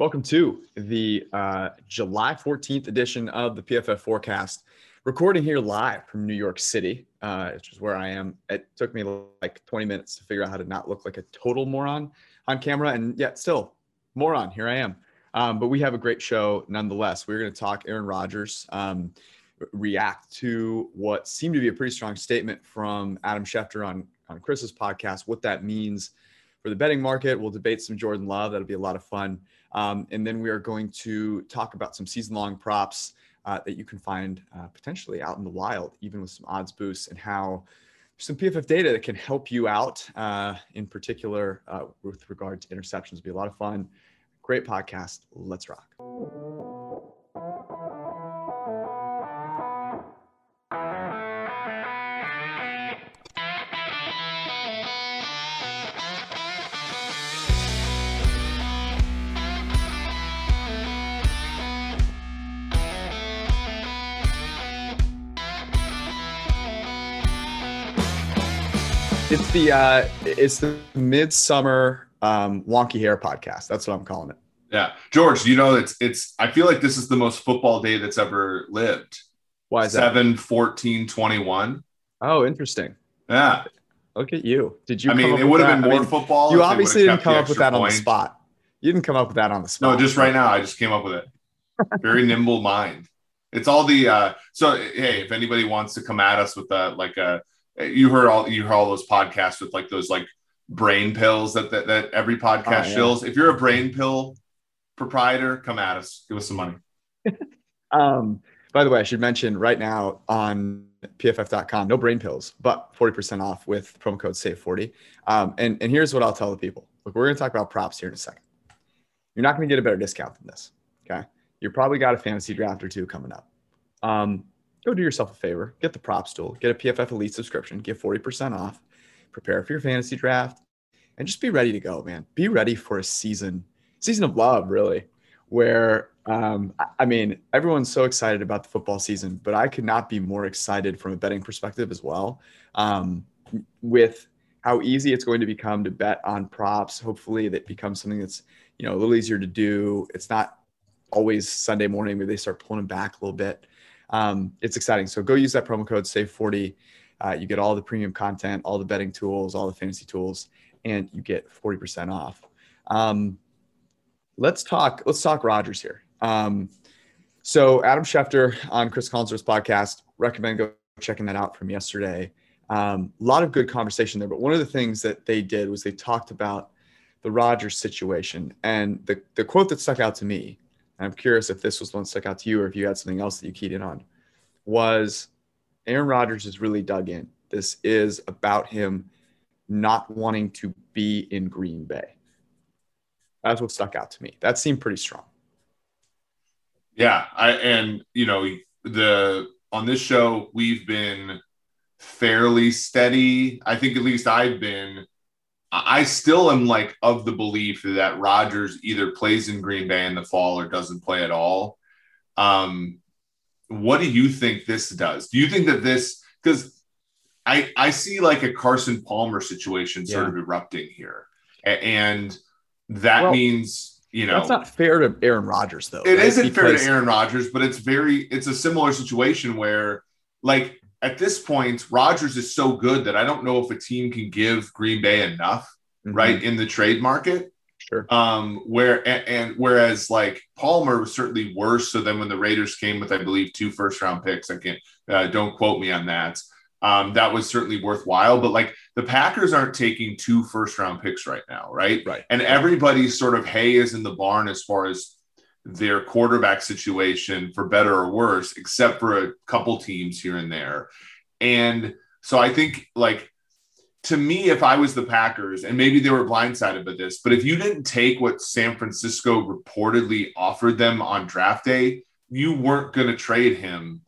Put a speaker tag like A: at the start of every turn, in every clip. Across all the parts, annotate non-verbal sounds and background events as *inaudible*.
A: Welcome to the uh, July 14th edition of the PFF Forecast. Recording here live from New York City, uh, which is where I am. It took me like 20 minutes to figure out how to not look like a total moron on camera, and yet still, moron, here I am. Um, but we have a great show nonetheless. We're going to talk Aaron Rodgers. Um, react to what seemed to be a pretty strong statement from Adam Schefter on, on Chris's podcast, what that means for the betting market. We'll debate some Jordan Love. That'll be a lot of fun. Um, and then we are going to talk about some season long props uh, that you can find uh, potentially out in the wild, even with some odds boosts, and how some PFF data that can help you out, uh, in particular uh, with regard to interceptions. It'll be a lot of fun. Great podcast. Let's rock. It's the uh, it's the midsummer um, wonky hair podcast. That's what I'm calling it.
B: Yeah, George, you know it's it's. I feel like this is the most football day that's ever lived.
A: Why is
B: 7, 14, 21.
A: Oh, interesting.
B: Yeah.
A: Look at you. Did you?
B: I mean, it would have been more I mean, football.
A: You obviously didn't come up with that point. on the spot. You didn't come up with that on the spot.
B: No, just right now. I just came up with it. *laughs* Very nimble mind. It's all the uh so hey, if anybody wants to come at us with a like a you heard all you heard all those podcasts with like those like brain pills that that, that every podcast oh, yeah. fills. If you're a brain pill proprietor, come at us. Give us some money. *laughs*
A: um, by the way, I should mention right now on pff.com, no brain pills, but 40% off with promo code SAVE40. Um, and, and here's what I'll tell the people. Look, we're going to talk about props here in a second. You're not going to get a better discount than this. Okay. You're probably got a fantasy draft or two coming up. Um, go do yourself a favor, get the prop tool, get a PFF Elite subscription, get 40% off, prepare for your fantasy draft, and just be ready to go, man. Be ready for a season, season of love, really, where um, I mean, everyone's so excited about the football season, but I could not be more excited from a betting perspective as well. Um, with how easy it's going to become to bet on props, hopefully that becomes something that's you know a little easier to do. It's not always Sunday morning where they start pulling them back a little bit um, it's exciting. So go use that promo code SAVE40. Uh, you get all the premium content, all the betting tools, all the fantasy tools, and you get 40% off. Um, let's talk, let's talk Rodgers here. Um, so Adam Schefter on Chris Collinsworth's podcast, recommend go checking that out from yesterday. Um, a lot of good conversation there, but one of the things that they did was they talked about the Rodgers situation. And the, the quote that stuck out to me I'm curious if this was one stuck out to you or if you had something else that you keyed in on, was Aaron Rodgers is really dug in. This is about him not wanting to be in Green Bay. That's what stuck out to me. That seemed pretty strong.
B: Yeah, I and you know the on this show we've been fairly steady. I think at least I've been I still am like of the belief that Rodgers either plays in Green Bay in the fall or doesn't play at all. Um, what do you think this does? Do you think that this because I I see like a Carson Palmer situation sort yeah. of erupting here, and that well, means you know
A: that's not fair to Aaron Rodgers though.
B: It right? not fair to Aaron Rodgers, but it's very it's a similar situation where like at this point, Rodgers is so good that I don't know if a team can give Green Bay enough, mm-hmm. right, in the trade market.
A: Sure.
B: Um, where and, and, whereas like Palmer was certainly worse. So then when the Raiders came with, I believe, two first round picks, I can't uh, don't quote me on that. Um, that was certainly worthwhile. But like the Packers aren't taking two first round picks right now, right?
A: Right.
B: And everybody's sort of hay is in the barn as far as their quarterback situation for better or worse, except for a couple teams here and there. And so I think like to me, if I was the Packers, and maybe they were blindsided by this, but if you didn't take what San Francisco reportedly offered them on draft day, you weren't going to trade him.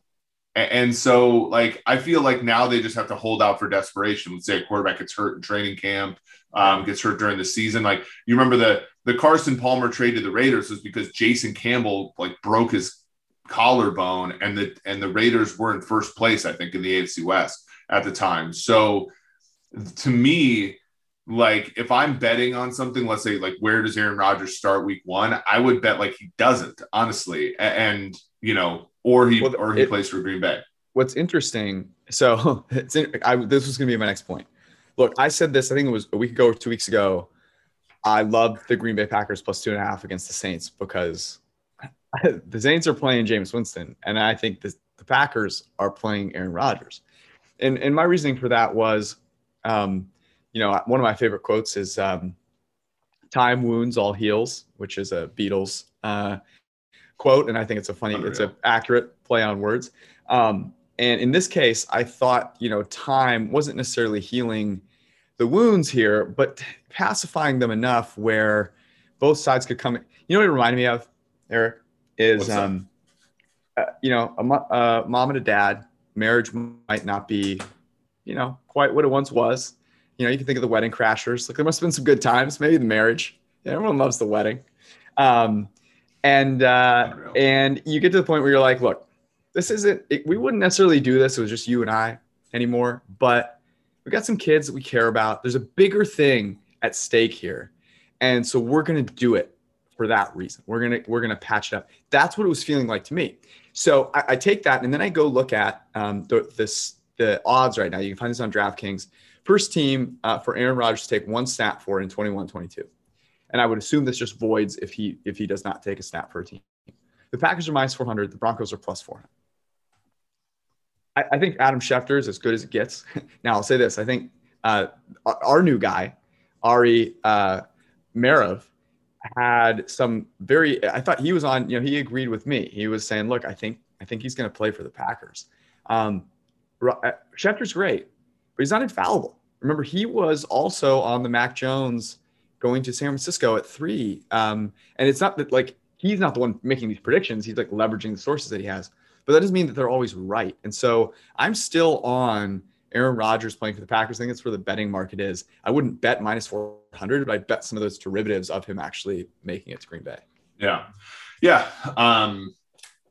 B: And so, like, I feel like now they just have to hold out for desperation. Let's say a quarterback gets hurt in training camp, um, gets hurt during the season. Like, you remember the the Carson Palmer trade to the Raiders was because Jason Campbell like broke his collarbone, and the and the Raiders were in first place, I think, in the AFC West at the time. So to me, like if I'm betting on something, let's say like where does Aaron Rodgers start week one? I would bet like he doesn't, honestly. And you know, or he well, or he it, plays for Green Bay.
A: What's interesting, so *laughs* it's I, this was gonna be my next point. Look, I said this, I think it was a week ago or two weeks ago. I love the Green Bay Packers plus two and a half against the Saints because *laughs* the Saints are playing Jameis Winston, and I think the, the Packers are playing Aaron Rodgers. And and my reasoning for that was um, you know, one of my favorite quotes is um, "Time wounds all heals," which is a Beatles uh, quote, and I think it's a funny, Unreal. it's an accurate play on words. Um, and in this case, I thought you know time wasn't necessarily healing the wounds here, but pacifying them enough where both sides could come. You know what it reminded me of, Eric, is um, uh, you know a, a mom and a dad marriage might not be you know, quite what it once was. You know, you can think of the wedding crashers. Like there must have been some good times, maybe the marriage. Yeah, everyone loves the wedding. Um, and uh, and you get to the point where you're like, look, this isn't. It, we wouldn't necessarily do this. It was just you and I anymore. But we got some kids that we care about. There's a bigger thing at stake here, and so we're gonna do it for that reason. We're gonna we're gonna patch it up. That's what it was feeling like to me. So I, I take that, and then I go look at um, the, this the odds right now. You can find this on DraftKings. First team uh, for Aaron Rodgers to take one snap for in 21-22. And I would assume this just voids if he if he does not take a snap for a team. The Packers are minus 400. The Broncos are plus 400. I, I think Adam Schefter is as good as it gets. *laughs* now I'll say this: I think uh, our new guy, Ari uh, had some very. I thought he was on. You know, he agreed with me. He was saying, "Look, I think I think he's going to play for the Packers." Um, uh, Schefter's great, but he's not infallible. Remember, he was also on the Mac Jones going to San Francisco at three. Um, and it's not that like he's not the one making these predictions. He's like leveraging the sources that he has, but that doesn't mean that they're always right. And so I'm still on Aaron Rodgers playing for the Packers. I think that's where the betting market is. I wouldn't bet minus 400, but I bet some of those derivatives of him actually making it to Green Bay.
B: Yeah. Yeah. Um,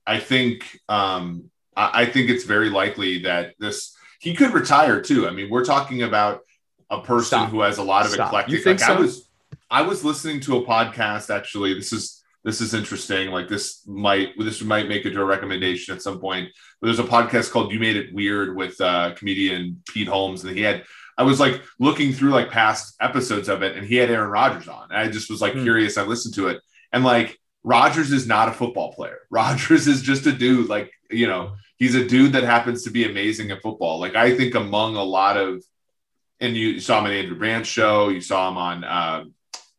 B: I think um, I think it's very likely that this he could retire too. I mean, we're talking about a person Stop. who has a lot of Stop. eclectic.
A: You think like
B: so?
A: I
B: was I was listening to a podcast actually. This is this is interesting. Like this might this might make it to a recommendation at some point. But there's a podcast called "You Made It Weird" with uh, comedian Pete Holmes, and he had. I was like looking through like past episodes of it, and he had Aaron Rodgers on. And I just was like mm. curious. I listened to it, and like Rodgers is not a football player. *laughs* Rodgers is just a dude. Like you know, he's a dude that happens to be amazing at football. Like I think among a lot of, and you saw him on Andrew Brandt show, you saw him on uh,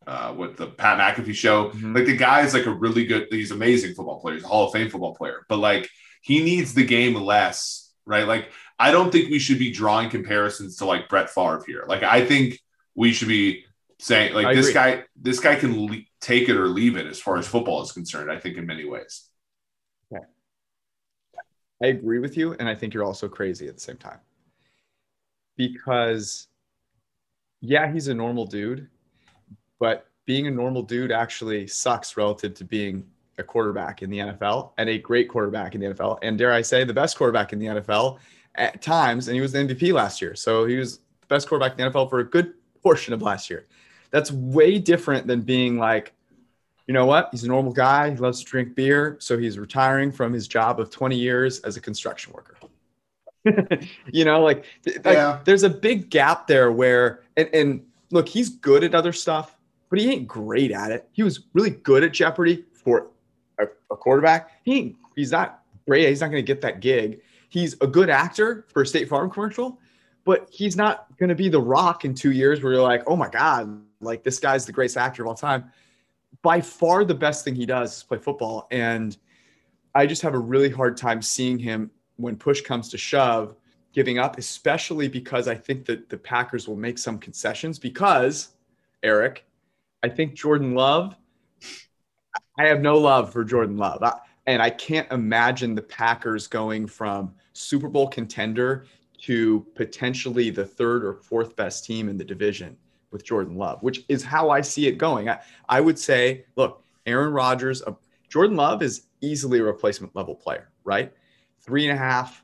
B: uh, what the Pat McAfee show. Mm-hmm. Like the guy is like a really good. He's amazing football player. He's a Hall of Fame football player, but like he needs the game less, right? Like I don't think we should be drawing comparisons to like Brett Favre here. Like I think we should be saying like I this agree. guy, this guy can le- take it or leave it as far as football is concerned. I think in many ways.
A: I agree with you. And I think you're also crazy at the same time. Because, yeah, he's a normal dude, but being a normal dude actually sucks relative to being a quarterback in the NFL and a great quarterback in the NFL. And dare I say, the best quarterback in the NFL at times. And he was the MVP last year. So he was the best quarterback in the NFL for a good portion of last year. That's way different than being like, you know what? He's a normal guy. He loves to drink beer. So he's retiring from his job of 20 years as a construction worker. *laughs* you know, like, like yeah. there's a big gap there where, and, and look, he's good at other stuff. But he ain't great at it. He was really good at Jeopardy for a, a quarterback. He he's not great. He's not going to get that gig. He's a good actor for a State Farm commercial, but he's not going to be the rock in two years where you're like, oh my God, like this guy's the greatest actor of all time. By far the best thing he does is play football. And I just have a really hard time seeing him when push comes to shove giving up, especially because I think that the Packers will make some concessions because, Eric, I think Jordan Love, I have no love for Jordan Love. I, and I can't imagine the Packers going from Super Bowl contender to potentially the third or fourth best team in the division with Jordan Love, which is how I see it going. I, I would say, look, Aaron Rodgers, uh, Jordan Love is easily a replacement level player, right? Three and a half,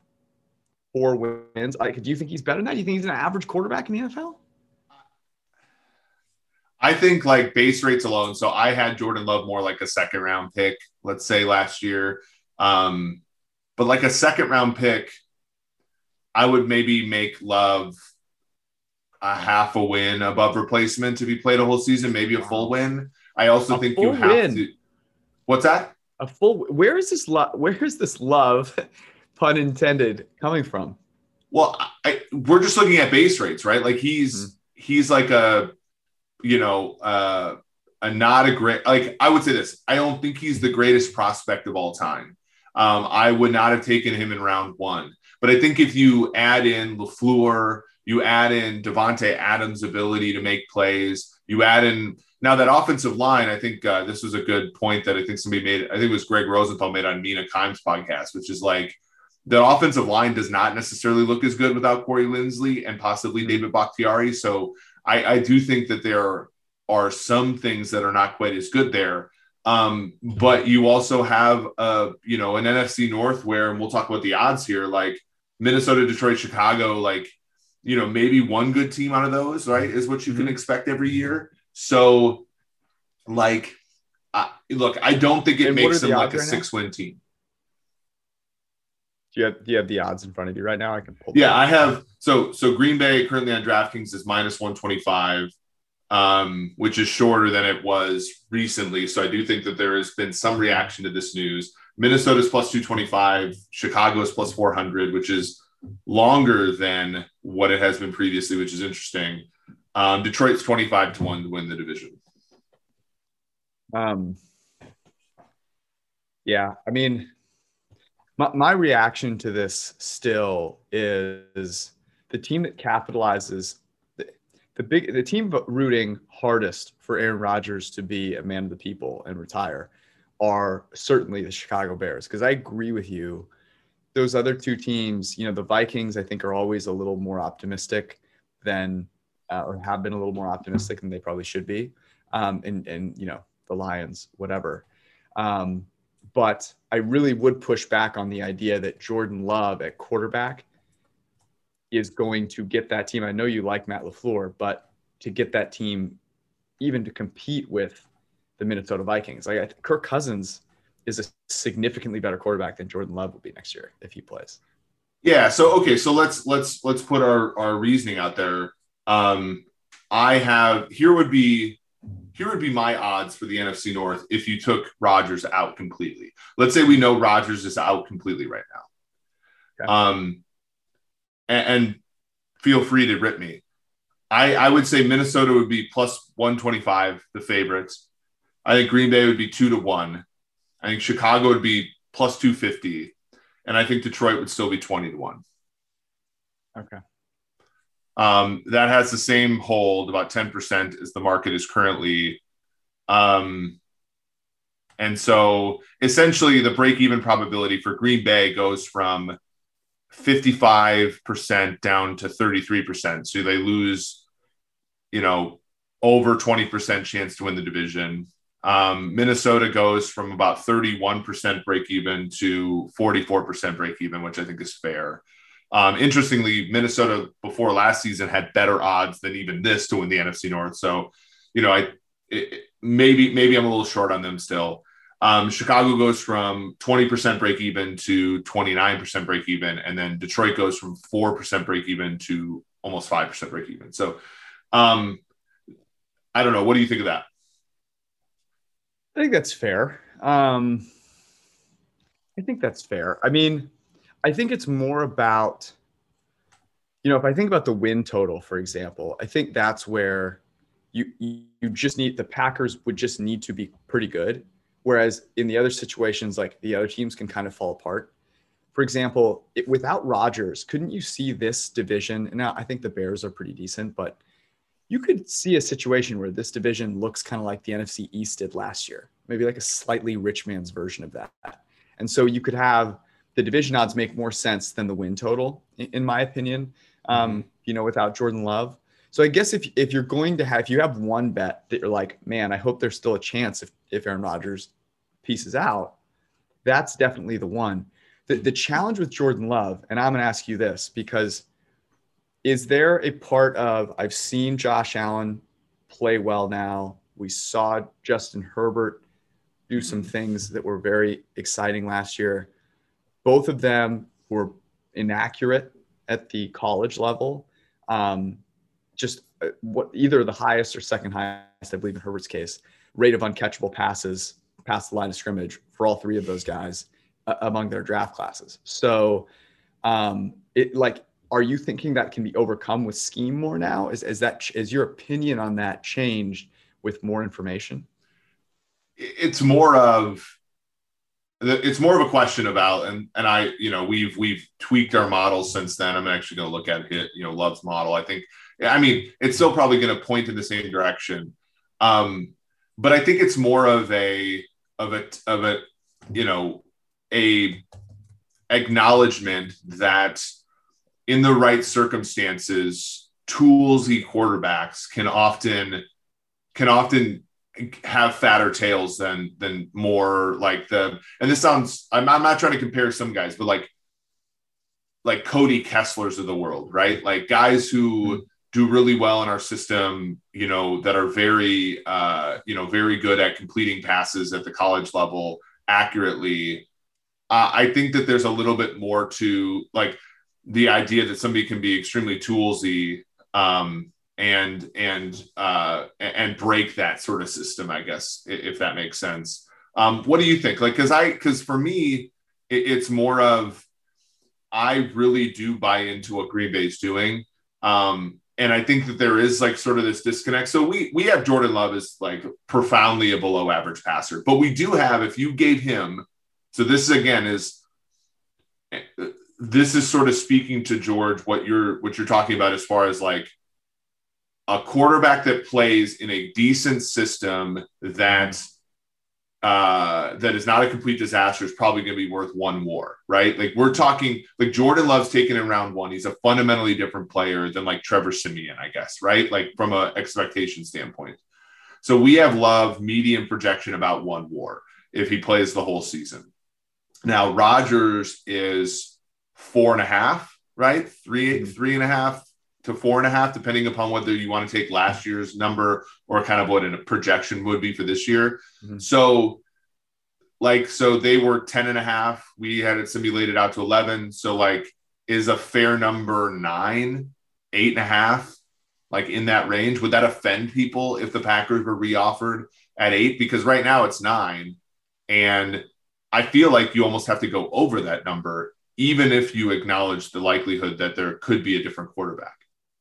A: four wins. Do you think he's better than that? Do you think he's an average quarterback in the NFL?
B: I think like base rates alone. So I had Jordan Love more like a second round pick, let's say last year. Um, but like a second round pick, I would maybe make Love a half a win above replacement if he played a whole season, maybe a full win. I also a think you have win. to. What's that?
A: A full. Where is this love? Where is this love, *laughs* pun intended, coming from?
B: Well, I, we're just looking at base rates, right? Like he's mm-hmm. he's like a you know, uh, a not a great like I would say this. I don't think he's the greatest prospect of all time. Um, I would not have taken him in round one. But I think if you add in LaFleur, you add in Davante Adams' ability to make plays, you add in now that offensive line. I think uh, this was a good point that I think somebody made. I think it was Greg Rosenthal made on Mina Kimes podcast, which is like the offensive line does not necessarily look as good without Corey Linsley and possibly David Bakhtiari. So I, I do think that there are some things that are not quite as good there. Um, but you also have a you know an NFC North where, and we'll talk about the odds here, like Minnesota, Detroit, Chicago, like you know maybe one good team out of those, right, is what you can mm-hmm. expect every year. So, like, uh, look, I don't think it and makes them like a six-win team.
A: Do you have do you have the odds in front of you right now? I can pull.
B: Yeah, I have. So so Green Bay currently on DraftKings is minus one twenty five, um, which is shorter than it was recently. So I do think that there has been some reaction to this news. Minnesota's plus two twenty five, Chicago is plus four hundred, which is longer than what it has been previously, which is interesting. Um, Detroit's twenty five to one to win the division.
A: Um. Yeah, I mean my, my reaction to this still is the team that capitalizes the, the big the team rooting hardest for Aaron Rodgers to be a man of the people and retire are certainly the Chicago Bears because I agree with you. Those other two teams, you know, the Vikings, I think are always a little more optimistic than uh, or have been a little more optimistic than they probably should be. Um, and and you know the Lions, whatever. Um, but I really would push back on the idea that Jordan Love at quarterback is going to get that team. I know you like Matt LaFleur, but to get that team even to compete with the Minnesota Vikings, like Kirk Cousins is a significantly better quarterback than Jordan Love will be next year if he plays.
B: Yeah. So okay. So let's let's let's put our our reasoning out there. Um, I have here would be here would be my odds for the NFC North if you took Rodgers out completely. Let's say we know Rodgers is out completely right now. Okay. Um, and, and, feel free to rip me. I, I would say Minnesota would be plus 125, the favorites. I think Green Bay would be two to one. I think Chicago would be plus 250. And I think Detroit would still be 20 to one.
A: Okay.
B: Um, that has the same hold, about 10% as the market is currently. Um, and so essentially, the break even probability for Green Bay goes from 55% down to 33%. So they lose, you know, over 20% chance to win the division. Um, Minnesota goes from about 31% break even to 44% break even, which I think is fair. Um, interestingly, Minnesota before last season had better odds than even this to win the NFC North. So, you know, I it, maybe maybe I'm a little short on them still. Um, Chicago goes from 20% break even to 29% break even, and then Detroit goes from 4% break even to almost 5% break even. So, um, I don't know. What do you think of that?
A: I think that's fair. Um, I think that's fair. I mean, I think it's more about, you know, if I think about the win total, for example, I think that's where you you just need the Packers would just need to be pretty good. Whereas in the other situations, like the other teams can kind of fall apart. For example, it, without Rodgers, couldn't you see this division? Now I think the Bears are pretty decent, but you could see a situation where this division looks kind of like the NFC East did last year, maybe like a slightly rich man's version of that. And so you could have the division odds make more sense than the win total, in my opinion. Um, mm-hmm. You know, without Jordan Love. So I guess if if you're going to have if you have one bet that you're like, man, I hope there's still a chance if if Aaron Rodgers pieces out, that's definitely the one. The the challenge with Jordan Love, and I'm gonna ask you this because is there a part of I've seen Josh Allen play well now. We saw Justin Herbert do some things that were very exciting last year. Both of them were inaccurate at the college level. Um, just uh, what either the highest or second highest, I believe in Herbert's case, rate of uncatchable passes past the line of scrimmage for all three of those guys uh, among their draft classes. So, um, it like, are you thinking that can be overcome with scheme more now? Is is that is your opinion on that changed with more information?
B: it's more of it's more of a question about and and I you know we've we've tweaked our models since then. I'm actually going to look at it you know Love's model. I think I mean it's still probably going to point in the same direction, um, but I think it's more of a of a of a you know a acknowledgement that in the right circumstances toolsy quarterbacks can often can often have fatter tails than than more like the and this sounds I'm, I'm not trying to compare some guys but like like Cody Kesslers of the world right like guys who mm-hmm. do really well in our system you know that are very uh you know very good at completing passes at the college level accurately uh, I think that there's a little bit more to like the idea that somebody can be extremely toolsy um and and uh, and break that sort of system, I guess, if that makes sense. Um, what do you think? Like, because I because for me, it, it's more of I really do buy into what Green Bay is doing. Um, and I think that there is like sort of this disconnect. So we we have Jordan Love as like profoundly a below average passer, but we do have if you gave him. So this again is this is sort of speaking to George what you're what you're talking about as far as like a quarterback that plays in a decent system that uh, that is not a complete disaster is probably going to be worth one more, right? Like we're talking, like Jordan Love's taken in round one. He's a fundamentally different player than like Trevor Siemian, I guess, right? Like from an expectation standpoint. So we have Love medium projection about one war if he plays the whole season. Now Rodgers is four and a half, right? Three, three and a half, to four and a half, depending upon whether you want to take last year's number or kind of what a projection would be for this year. Mm-hmm. So, like, so they were 10 and a half. We had it simulated out to 11. So, like, is a fair number nine, eight and a half, like in that range? Would that offend people if the Packers were reoffered at eight? Because right now it's nine. And I feel like you almost have to go over that number, even if you acknowledge the likelihood that there could be a different quarterback.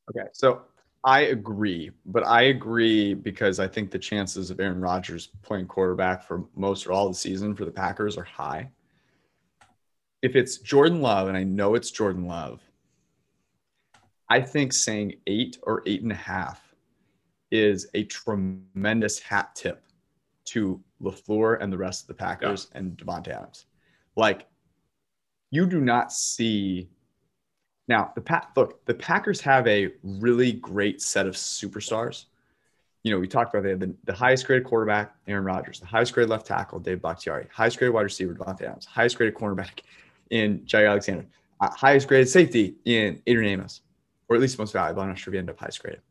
A: Okay, so I agree, but I agree because I think the chances of Aaron Rodgers playing quarterback for most or all the season for the Packers are high. If it's Jordan Love, and I know it's Jordan Love, I think saying eight or eight and a half is a tremendous hat tip to LaFleur and the rest of the Packers yeah. and Davante Adams. Like, you do not see now, the Pat look, the Packers have a really great set of superstars. You know, we talked about they have the, the highest graded quarterback, Aaron Rodgers, the highest graded left tackle, Dave Bakhtiari, highest graded wide receiver, Davante Adams, highest graded cornerback in Jaire Alexander, uh, highest graded safety in Adrian Amos, or at least most valuable. I'm not sure if he ended up highest graded.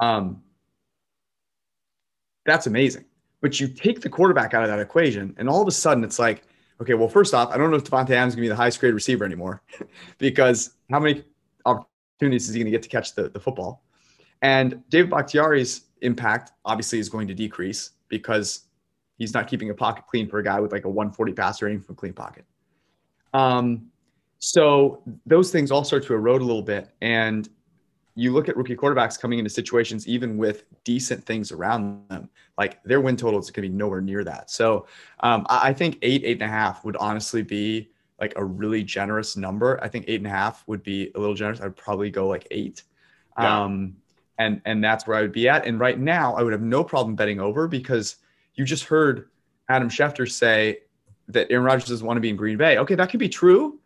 A: Um, that's amazing. But you take the quarterback out of that equation, and all of a sudden it's like, okay, well, first off, I don't know if Davante Adams is going to be the highest grade receiver anymore *laughs* because how many opportunities is he going to get to catch the, the football? And David Bakhtiari's impact obviously is going to decrease because He's not keeping a pocket clean for a guy with like a 140 passer rating from clean pocket. Um, so those things all start to erode a little bit. And you look at rookie quarterbacks coming into situations, even with decent things around them, like their win total is going to be nowhere near that. So um, I think eight, eight and a half would honestly be like a really generous number. I think eight and a half would be a little generous. I'd probably go like eight. Yeah. Um, and and that's where I would be at. And right now, I would have no problem betting over because you just heard Adam Schefter say that Aaron Rodgers doesn't want to be in Green Bay. Okay, that could be true,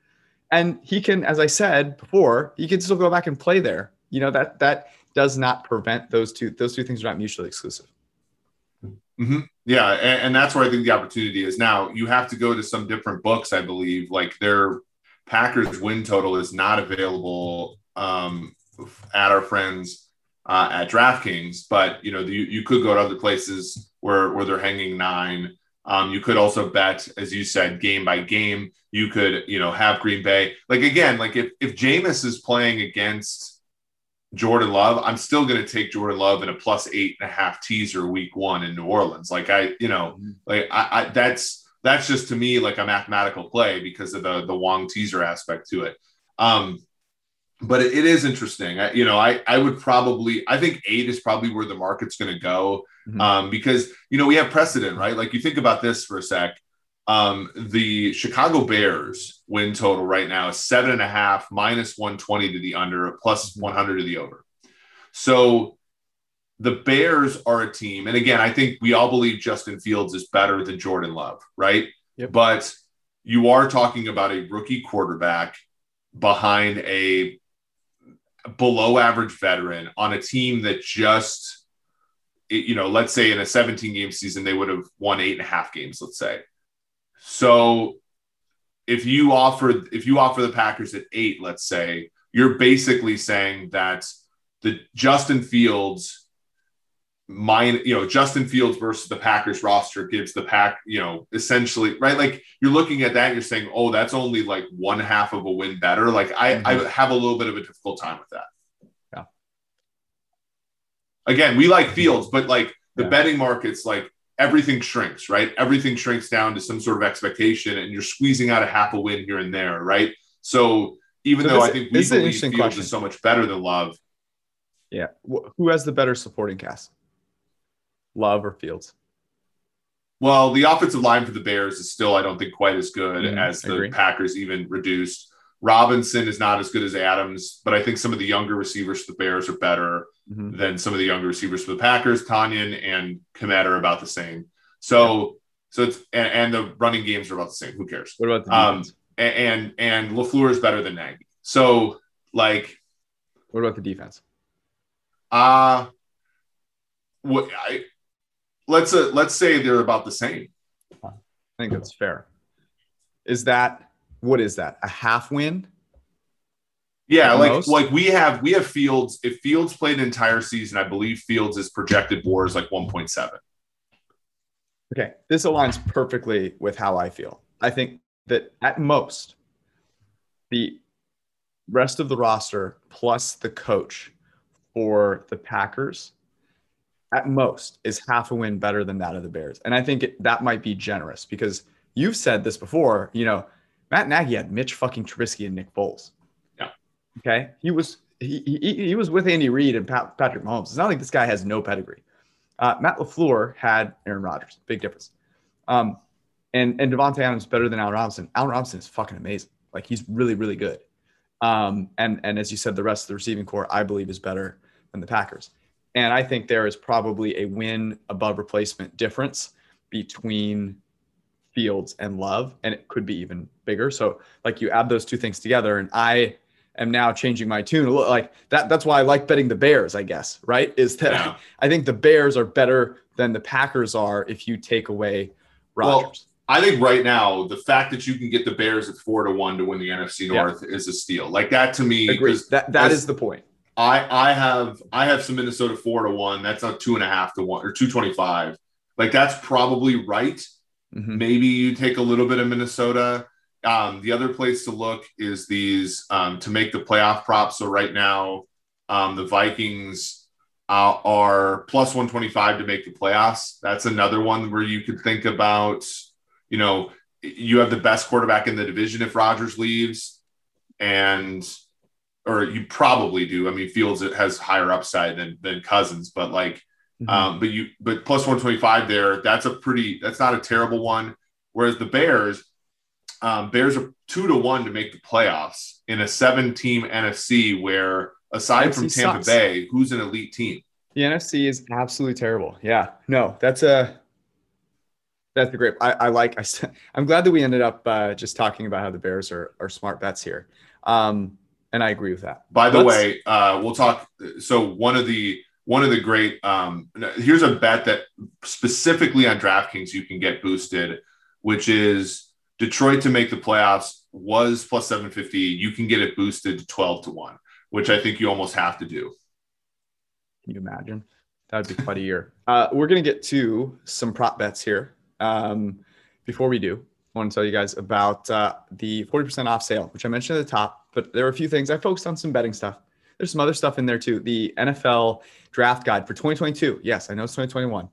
A: and he can, as I said before, he can still go back and play there. You know that that does not prevent those two. Those two things are not mutually exclusive.
B: Mm-hmm. Yeah, and, and, that's where I think the opportunity is. Now you have to go to some different books, I believe. Like their Packers win total is not available um, at our friends uh, at DraftKings, but you know you, you could go to other places where where they're hanging nine. Um, you could also bet, as you said, game by game. You could you know have Green Bay like again like if if Jameis is playing against Jordan Love, I'm still going to take Jordan Love in a plus eight and a half teaser week one in New Orleans. Like I you know mm-hmm. like I, I that's that's just to me like a mathematical play because of the the Wong teaser aspect to it. Um, but it, it is interesting. I, you know, I I would probably I think eight is probably where the market's going to go mm-hmm. um, because you know we have precedent, right? Like you think about this for a sec. Um, the Chicago Bears win total right now is seven and a half, minus one twenty to the under, one hundred to the over. So the Bears are a team, and again, I think we all believe Justin Fields is better than Jordan Love, right? Yep. But you are talking about a rookie quarterback behind a below average veteran on a team that just, you know, let's say in a 17 game season, they would have won eight and a half games, let's say. So if you offer if you offer the Packers at eight, let's say, you're basically saying that the Justin Fields mine, you know, Justin Fields versus the Packers roster gives the pack, you know, essentially, right? Like you're looking at that and you're saying, oh, that's only like one half of a win better. Like I, mm-hmm. I have a little bit of a difficult time with that.
A: Yeah.
B: Again, we like Fields, but like the yeah. betting markets, like everything shrinks, right? Everything shrinks down to some sort of expectation and you're squeezing out a half a win here and there, right? So even so though I think we believe Fields question. is so much better than Love.
A: Yeah. Who has the better supporting cast? Love or Fields?
B: Well, the offensive line for the Bears is still, I don't think, quite as good mm, as the Packers, even reduced. Robinson is not as good as Adams, but I think some of the younger receivers for the Bears are better mm-hmm. than some of the younger receivers for the Packers. Tonyan and Kmet are about the same. So, so it's and, and, the running games are about the same. Who cares?
A: What about the um,
B: defense? Um, and and, and Lafleur is better than Nagy. So, like,
A: what about the defense?
B: Uh what I let's uh, let's say they're about the same.
A: I think that's fair. Is that what is that? A half win?
B: Yeah, like most? like we have we have Fields. If Fields played an entire season, I believe Fields is projected WAR is like 1.7.
A: Okay, this aligns perfectly with how I feel. I think that at most, the rest of the roster plus the coach for the Packers at most is half a win better than that of the Bears. And I think it, that might be generous because you've said this before, you know, Matt Nagy had Mitch fucking Trubisky and Nick Foles. Okay. He was he, he, he was with Andy Reid and Pat, Patrick Mahomes. It's not like this guy has no pedigree. Uh, Matt LaFleur had Aaron Rodgers. Big difference. Um, and and Davante Adams better than Allen Robinson. Allen Robinson is fucking amazing. Like he's really really good. Um, and and as you said, the rest of the receiving corps I believe is better than the Packers. And I think there is probably a win above replacement difference between Fields and Love, and it could be even bigger. So, like, you add those two things together, and I am now changing my tune. Like that. That's why I like betting the Bears. I guess right is that yeah. I think the Bears are better than the Packers are if you take away Rodgers.
B: Well, I think right now the fact that you can get the Bears at four to one to win the NFC North yeah. is a steal. Like that to me,
A: that that is the point.
B: I I have I have some Minnesota four to one. That's not two and a half to one or two twenty five. Like that's probably right. Mm-hmm. Maybe you take a little bit of Minnesota. Um, the other place to look is these um, to make the playoff props. So right now, um, the Vikings uh, are plus 125 to make the playoffs. That's another one where you could think about, you know, you have the best quarterback in the division if Rodgers leaves, and or you probably do. I mean, Fields has higher upside than than Cousins, but like, mm-hmm. um, but you but plus 125 there. That's a pretty. That's not a terrible one. Whereas the Bears, um, Bears are two to one to make the playoffs in a seven team NFC where aside NFC from Tampa sucks. Bay, who's an elite team?
A: The NFC is absolutely terrible. Yeah, no, that's a that's a great. I, I like. I, *laughs* I'm glad that we ended up uh, just talking about how the Bears are are smart bets here, um, and I agree with that.
B: By the Let's, way, uh, we'll talk. So one of the one of the great um, here's a bet that specifically on DraftKings you can get boosted, which is Detroit to make the playoffs was plus 750. You can get it boosted to 12 to one which I think you almost have to do.
A: Can you imagine? That would be quite a year. Uh, we're going to get to some prop bets here. Um, before we do, I want to tell you guys about uh, the 40% off sale, which I mentioned at the top, but there are a few things. I focused on some betting stuff. There's some other stuff in there too. The NFL draft guide for 2022. Yes, I know it's 2021,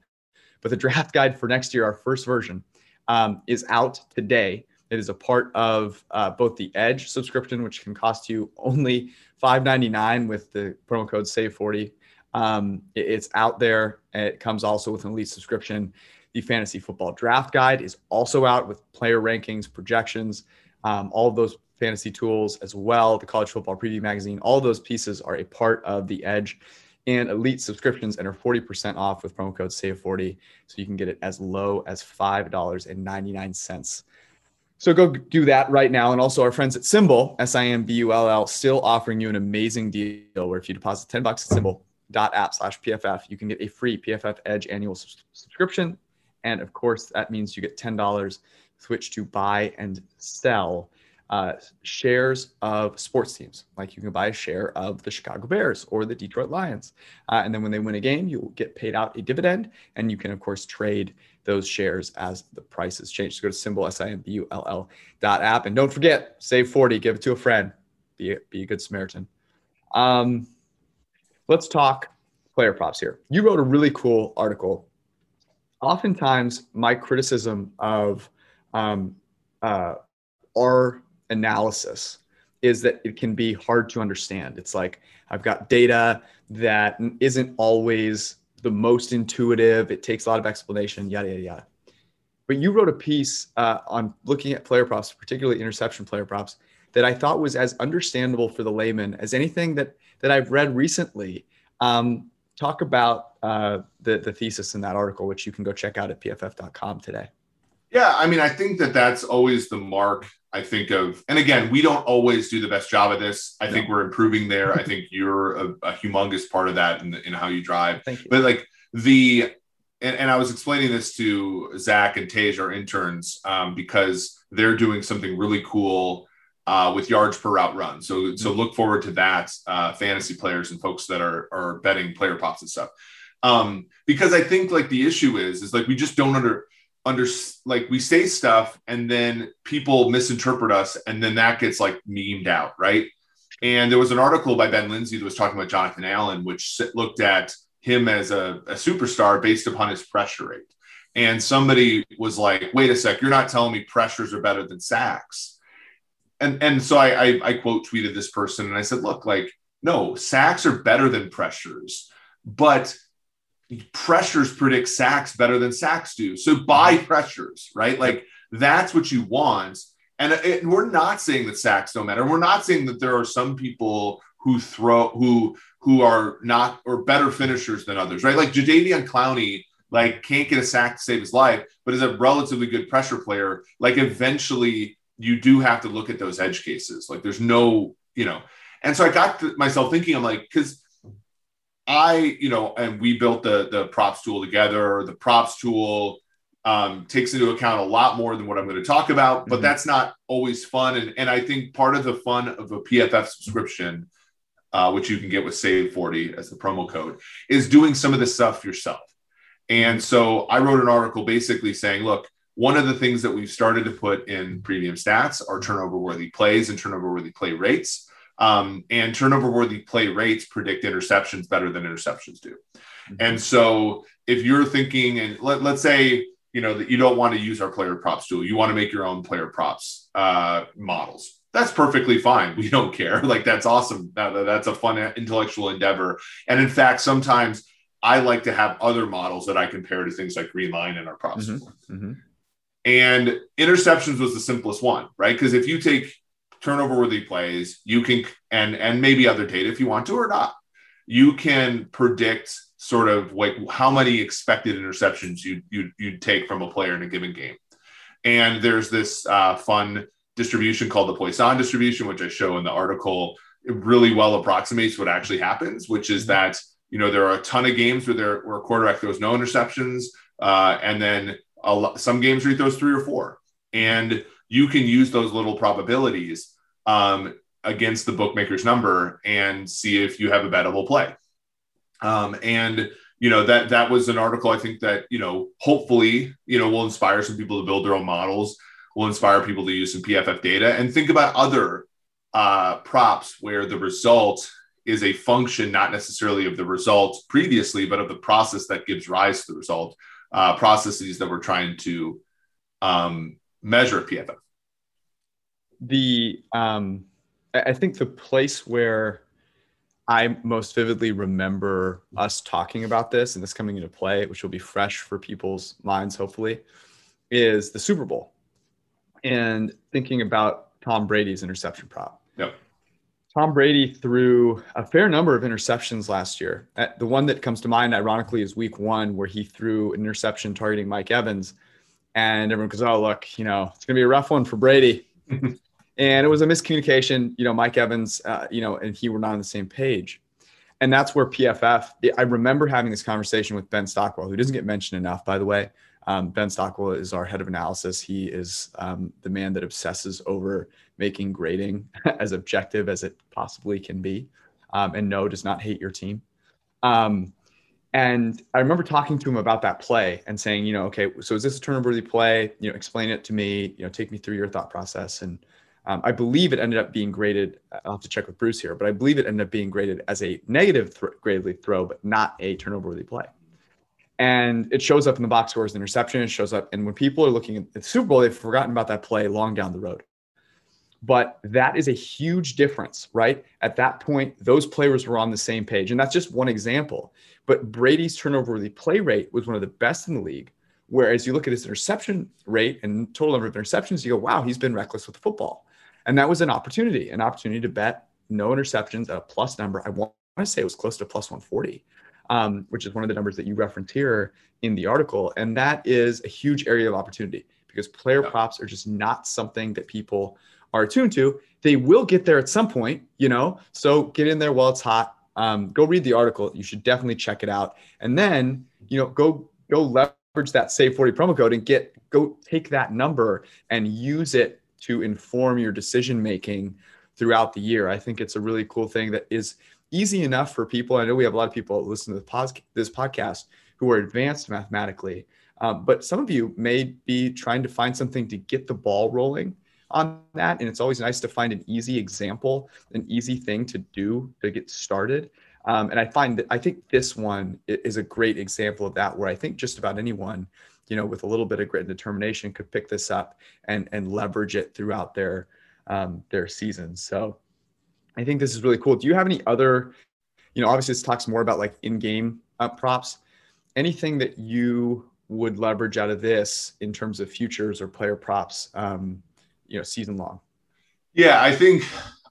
A: but the draft guide for next year, our first version, um, is out today. It is a part of uh, both the Edge subscription, which can cost you only $5.99 with the promo code SAVE40. Um, it, it's out there. It comes also with an elite subscription. The fantasy football draft guide is also out with player rankings, projections, um, all of those fantasy tools as well. The college football preview magazine, all those pieces are a part of the Edge and elite subscriptions and are 40% off with promo code SAVE40. So you can get it as low as $5.99 so go do that right now. And also our friends at SimBull, S-I-M-B-U-L-L, still offering you an amazing deal where if you deposit 10 bucks at SimBull.app slash PFF, you can get a free PFF Edge annual subscription. And of course, that means you get $10 switch to buy and sell uh, shares of sports teams. Like you can buy a share of the Chicago Bears or the Detroit Lions. Uh, and then when they win a game, you'll get paid out a dividend. And you can, of course, trade those shares as the prices change. So go to SimBull S-I-M-B-U-L-L dot app. And don't forget, save 40, give it to a friend. Be a, be a good Samaritan. Um, let's talk player props here. You wrote a really cool article. Oftentimes, my criticism of um, uh, our analysis is that it can be hard to understand. It's like I've got data that isn't always the most intuitive. It takes a lot of explanation, yada, yada, yada. But you wrote a piece uh, on looking at player props, particularly interception player props, that I thought was as understandable for the layman as anything that that I've read recently. Um, talk about uh, the the thesis in that article, which you can go check out at pff.com today.
B: Yeah, I mean, I think that that's always the mark. I think of, and again, we don't always do the best job of this. I no. think we're improving there. I *laughs* think you're a, a, humongous part of that in, in how you drive.
A: You.
B: But like the, and, and I was explaining this to Zach and Tej, our interns, um, because they're doing something really cool uh, with yards per route run. So, so mm-hmm. look forward to that, uh, fantasy players and folks that are are betting player pops and stuff. Um, because I think like the issue is, is like we just don't under under like we say stuff and then people misinterpret us and then that gets like memed out right? And there was an article by ben Linsey that was talking about jonathan allen which looked at him as a, a superstar based upon his pressure rate. And somebody was like wait a sec you're not telling me pressures are better than sacks. And and so I, I i quote tweeted this person and i said look like no sacks are better than pressures but pressures predict sacks better than sacks do. So buy mm-hmm. pressures, right? Like that's what you want. And it, we're not saying that sacks don't matter. We're not saying that there are some people who throw who who are not or better finishers than others, right? Like Jadeveon Clowney, like can't get a sack to save his life, but is a relatively good pressure player. Like eventually, you do have to look at those edge cases. Like there's no, you know. And so I got myself thinking, I'm like, because I, you know, and we built the the props tool together. The props tool um, takes into account a lot more than what I'm going to talk about, but mm-hmm. that's not always fun. And and I think part of the fun of a PFF subscription, uh, which you can get with Save 40 as the promo code, is doing some of this stuff yourself. And so I wrote an article basically saying, look, one of the things that we've started to put in premium stats are turnover worthy plays and turnover worthy play rates. Um, and turnover worthy play rates predict interceptions better than interceptions do. Mm-hmm. And so if you're thinking, and let, let's say, you know, that you don't want to use our player props tool, you want to make your own player props uh, models. That's perfectly fine. *laughs* We don't care. *laughs* Like that's awesome. That, that's a fun intellectual endeavor. And in fact, sometimes I like to have other models that I compare to things like Green Line and our props. Mm-hmm. Mm-hmm. And interceptions was the simplest one, right? Because if you take turnover worthy plays, you can and and maybe other data if you want to or not, you can predict sort of like how many expected interceptions you you you take from a player in a given game. And there's this uh, fun distribution called the Poisson distribution, which I show in the article. It really well approximates what actually happens, which is mm-hmm. that you know there are a ton of games where there where a quarterback throws no interceptions, uh, and then a, some games where he throws three or four, and you can use those little probabilities um, against the bookmaker's number and see if you have a bettable play. Um, and you know that that was an article I think that you know hopefully you know will inspire some people to build their own models, will inspire people to use some PFF data and think about other uh, props where the result is a function not necessarily of the result previously, but of the process that gives rise to the result. Uh, processes that we're trying to um, measure PFF.
A: The um, I think the place where I most vividly remember us talking about this and this coming into play, which will be fresh for people's minds, hopefully, is the Super Bowl and thinking about Tom Brady's interception prop.
B: Yep.
A: Tom Brady threw a fair number of interceptions last year. Uh, the one that comes to mind, ironically, is week one, where he threw an interception targeting Mike Evans. And everyone goes, Oh, look, you know, it's going to be a rough one for Brady. *laughs* and it was a miscommunication. You know, Mike Evans, uh, you know, and he were not on the same page. And that's where PFF, I remember having this conversation with Ben Stockwell, who doesn't get mentioned enough, by the way. Um, ben Stockwell is our head of analysis. He is um, the man that obsesses over making grading *laughs* as objective as it possibly can be. Um, and no, does not hate your team. Um, and I remember talking to him about that play and saying, you know, okay, so is this a turnover worthy play? You know, explain it to me, you know, take me through your thought process. And um, I believe it ended up being graded. I'll have to check with Bruce here, but I believe it ended up being graded as a negative th- throw, but not a turnover worthy play. And it shows up in the box scores, interception. It shows up, and when people are looking at the Super Bowl, they've forgotten about that play long down the road. But that is a huge difference, right? At that point, those players were on the same page, and that's just one example. But Brady's turnover worthy play rate was one of the best in the league. Whereas you look at his interception rate and total number of interceptions, you go, wow, he's been reckless with the football. And that was an opportunity, an opportunity to bet no interceptions at a plus number. I want to say it was close to plus 140, um, which is one of the numbers that you reference here in the article. And that is a huge area of opportunity because player props are just not something that people are attuned to. They will get there at some point, you know, so get in there while it's hot. Um, go read the article. You should definitely check it out. And then, you know, go go leverage that save 40 promo code and get go take that number and use it to inform your decision making throughout the year. I think it's a really cool thing that is easy enough for people. I know we have a lot of people listen to this podcast who are advanced mathematically, um, but some of you may be trying to find something to get the ball rolling on that. And it's always nice to find an easy example, an easy thing to do to get started. Um, and I find that I think this one is a great example of that, where I think just about anyone you know, with a little bit of grit and determination, could pick this up and and leverage it throughout their um, their seasons. So I think this is really cool. Do you have any other, you know, obviously this talks more about like in-game uh, props. Anything that you would leverage out of this in terms of futures or player props, um, you know, season long?
B: Yeah, I think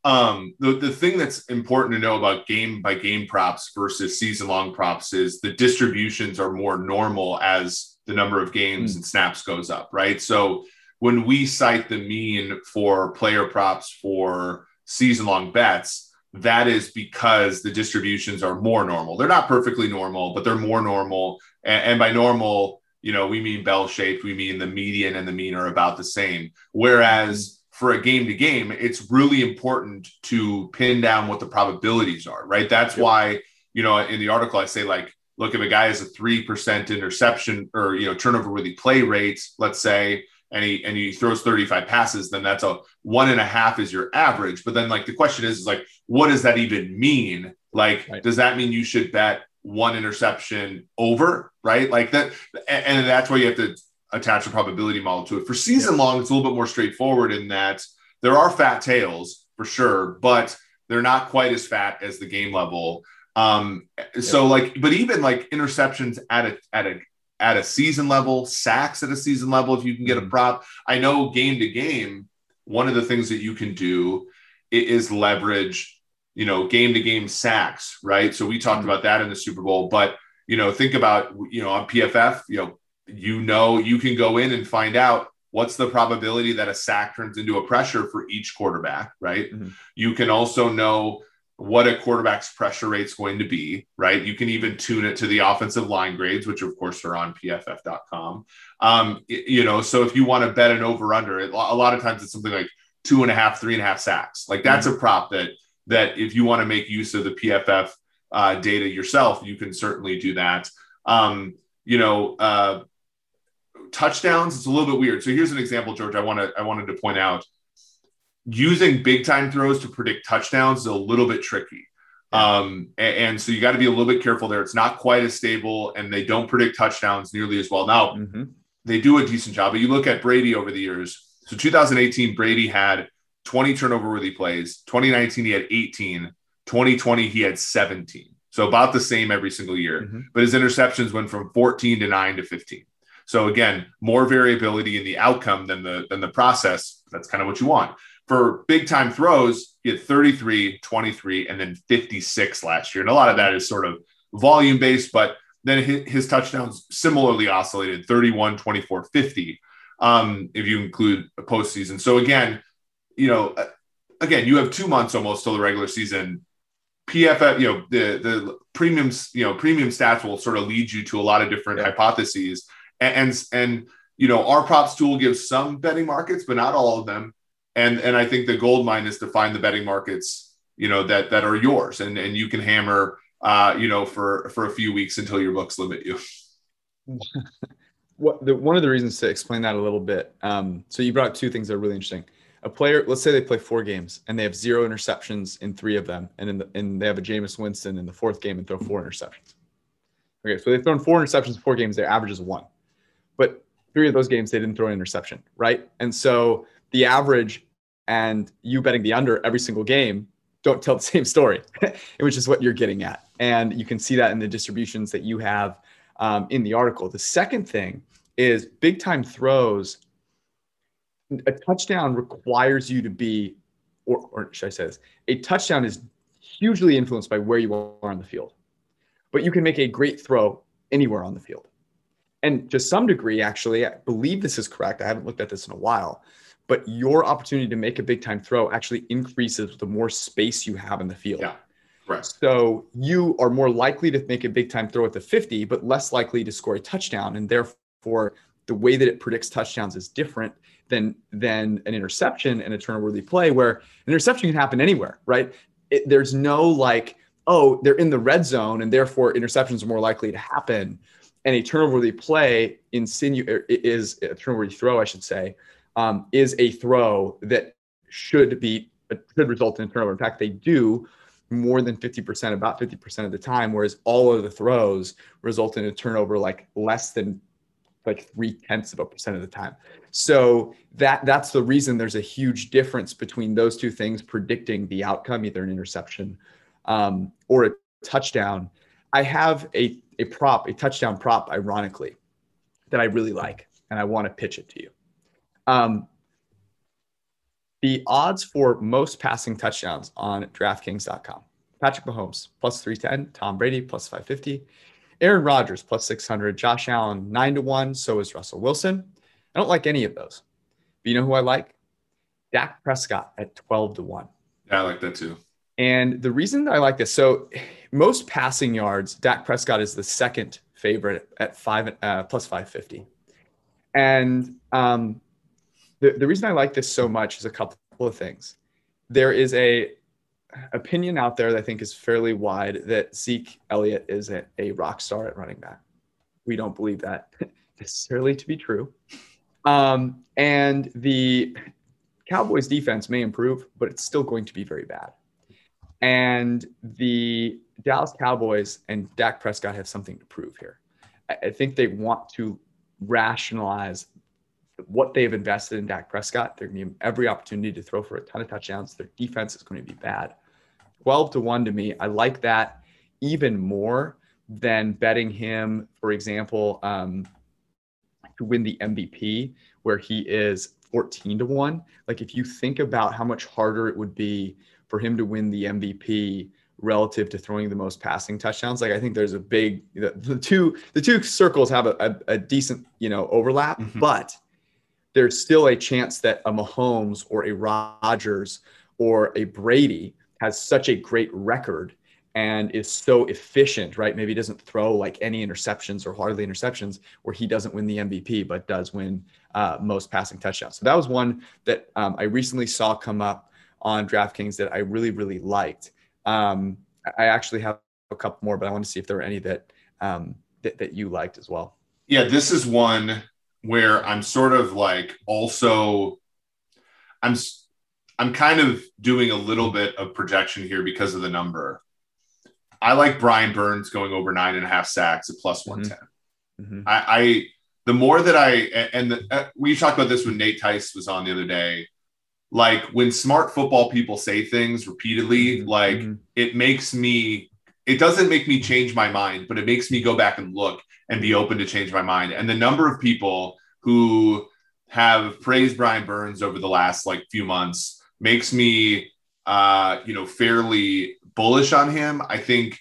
B: um, the, the thing that's important to know about game by game props versus season long props is the distributions are more normal as the number of games mm. and snaps goes up, right? So when we cite the mean for player props for season long bets, that is because the distributions are more normal. They're not perfectly normal, but they're more normal. And, and by normal, you know, we mean bell shaped, we mean the median and the mean are about the same. Whereas for a game to game, it's really important to pin down what the probabilities are, right? That's yep. why, you know, in the article, I say like, look, if a guy has a 3% interception or, you know, turnover worthy play rates, let's say, and he and he throws 35 passes, then that's a one and a half is your average. But then like the question is, is like, what does that even mean? Like, right. does that mean you should bet one interception over, right? Like that, and that's why you have to attach a probability model to it. For season yep. long, it's a little bit more straightforward in that there are fat tails for sure, but they're not quite as fat as the game level. Um, yep. so like, but even like interceptions at a at a at a season level, sacks at a season level, if you can get a mm-hmm. prop. I know game to game, one of the things that you can do is leverage, you know, game to game sacks, right? So we talked mm-hmm. about that in the Super Bowl, but you know, think about, you know, on PFF, you know, you know, you can go in and find out what's the probability that a sack turns into a pressure for each quarterback, right? Mm-hmm. You can also know what a quarterback's pressure rate is going to be, right? You can even tune it to the offensive line grades, which of course are on pff.com. Um, you know, so if you want to bet an over under, a lot of times it's something like two and a half, three and a half sacks. Like that's mm-hmm. a prop that that if you want to make use of the PFF uh, data yourself, you can certainly do that. Um, you know, uh, touchdowns, it's a little bit weird. So here's an example, George. I want to I wanted to point out using big time throws to predict touchdowns is a little bit tricky. Um, and, and, so you got to be a little bit careful there. It's not quite as stable, and they don't predict touchdowns nearly as well. Now mm-hmm. they do a decent job, but you look at Brady over the years. So 2018, Brady had 20 turnover worthy plays. 2019, he had 18. 2020, he had 17. So about the same every single year. Mm-hmm. But his interceptions went from 14 to 9 to 15. So again, more variability in the outcome than the than the process. That's kind of what you want. For big time throws, he had 33, 23, and then 56 last year. And a lot of that is sort of volume based, but then his, touchdowns similarly oscillated 31, 24, 50, um, if you include a postseason. So again, you know, uh, again, you have two months almost till the regular season. PFF, you know, the the premiums, you know, premium stats will sort of lead you to a lot of different yeah. hypotheses. And, and and you know our props tool gives some betting markets but not all of them. And and i think the gold mine is to find the betting markets you know that that are yours. And and you can hammer uh you know for for a few weeks until your books limit you. *laughs*
A: What the, one of the reasons to explain that a little bit um so you brought two things that are really interesting a player let's say they play four games and they have zero interceptions in three of them and in the, and they have a Jameis Winston in the fourth game and throw four interceptions okay so they've thrown four interceptions in four games their average is one but three of those games they didn't throw an interception, right? And so the average and you betting the under every single game don't tell the *laughs* same story, *laughs* which is what you're getting at. And you can see that in the distributions that you have um, in the article. The second thing is big time throws. A touchdown requires you to be, or, or should I say this? A touchdown is hugely influenced by where you are on the field, but you can make a great throw anywhere on the field and to some degree, actually, I believe this is correct. I haven't looked at this in a while, but your opportunity to make a big time throw actually increases the more space you have in the field.
B: Yeah. Right.
A: So you are more likely to make a big time throw at the 50, but less likely to score a touchdown. And therefore, the way that it predicts touchdowns is different than than an interception and a turnover worthy play, where an interception can happen anywhere, right? It, there's no like, oh, they're in the red zone, and therefore interceptions are more likely to happen and a turnover-worthy play insinu- er, is a turnover-worthy throw, I should say, um, is a throw that should be should result in a turnover. In fact, they do more than 50%, about 50% of the time, whereas all of the throws result in a turnover like less than like three tenths of a percent of the time. So that that's the reason there's a huge difference between those two things predicting the outcome, either an interception um, or a touchdown. I have a a prop, a touchdown prop, ironically, that I really like, and I want to pitch it to you. Um, the odds for most passing touchdowns on DraftKings.com Patrick Mahomes, plus 310, Tom Brady, plus 550, Aaron Rodgers, plus 600, Josh Allen, 9 to 1, so is Russell Wilson. I don't like any of those. But you know who I like? Dak Prescott at 12 to 1.
B: Yeah, I like that too.
A: And the reason I like this, so most passing yards, Dak Prescott is the second favorite at five uh, plus 550. And um, the, the reason I like this so much is a couple of things. There is a opinion out there that I think is fairly wide that Zeke Elliott is a, a rock star at running back. We don't believe that *laughs* necessarily to be true. Um, and the Cowboys defense may improve, but it's still going to be very bad. And the Dallas Cowboys and Dak Prescott have something to prove here. I think they want to rationalize what they've invested in Dak Prescott. They're going to give him every opportunity to throw for a ton of touchdowns. Their defense is going to be bad. 12 to 1 to me, I like that even more than betting him, for example, um, to win the MVP, where he is 14 to 1. Like, if you think about how much harder it would be for him to win the MVP relative to throwing the most passing touchdowns. Like I think there's a big the, the two the two circles have a, a, a decent you know overlap, mm-hmm. but there's still a chance that a Mahomes or a Rodgers or a Brady has such a great record and is so efficient, right? Maybe doesn't throw like any interceptions or hardly interceptions, where he doesn't win the MVP, but does win uh, most passing touchdowns. So that was one that um, I recently saw come up on DraftKings that I really, really liked. Um, I actually have a couple more, but I want to see if there are any that, um, that that you liked as well.
B: Yeah, this is one where I'm sort of like also I'm I'm kind of doing a little bit of projection here because of the number. I like Brian Burns going over nine and a half sacks at plus mm-hmm. 110. Mm-hmm. I, I, the more that I, and the, uh, we talked about this when Nate Tice was on the other day like when smart football people say things repeatedly, mm-hmm. like mm-hmm. it makes me, it doesn't make me change my mind, but it makes me go back and look and be open to change my mind. And the number of people who have praised Brian Burns over the last like few months makes me, uh, you know, fairly bullish on him. I think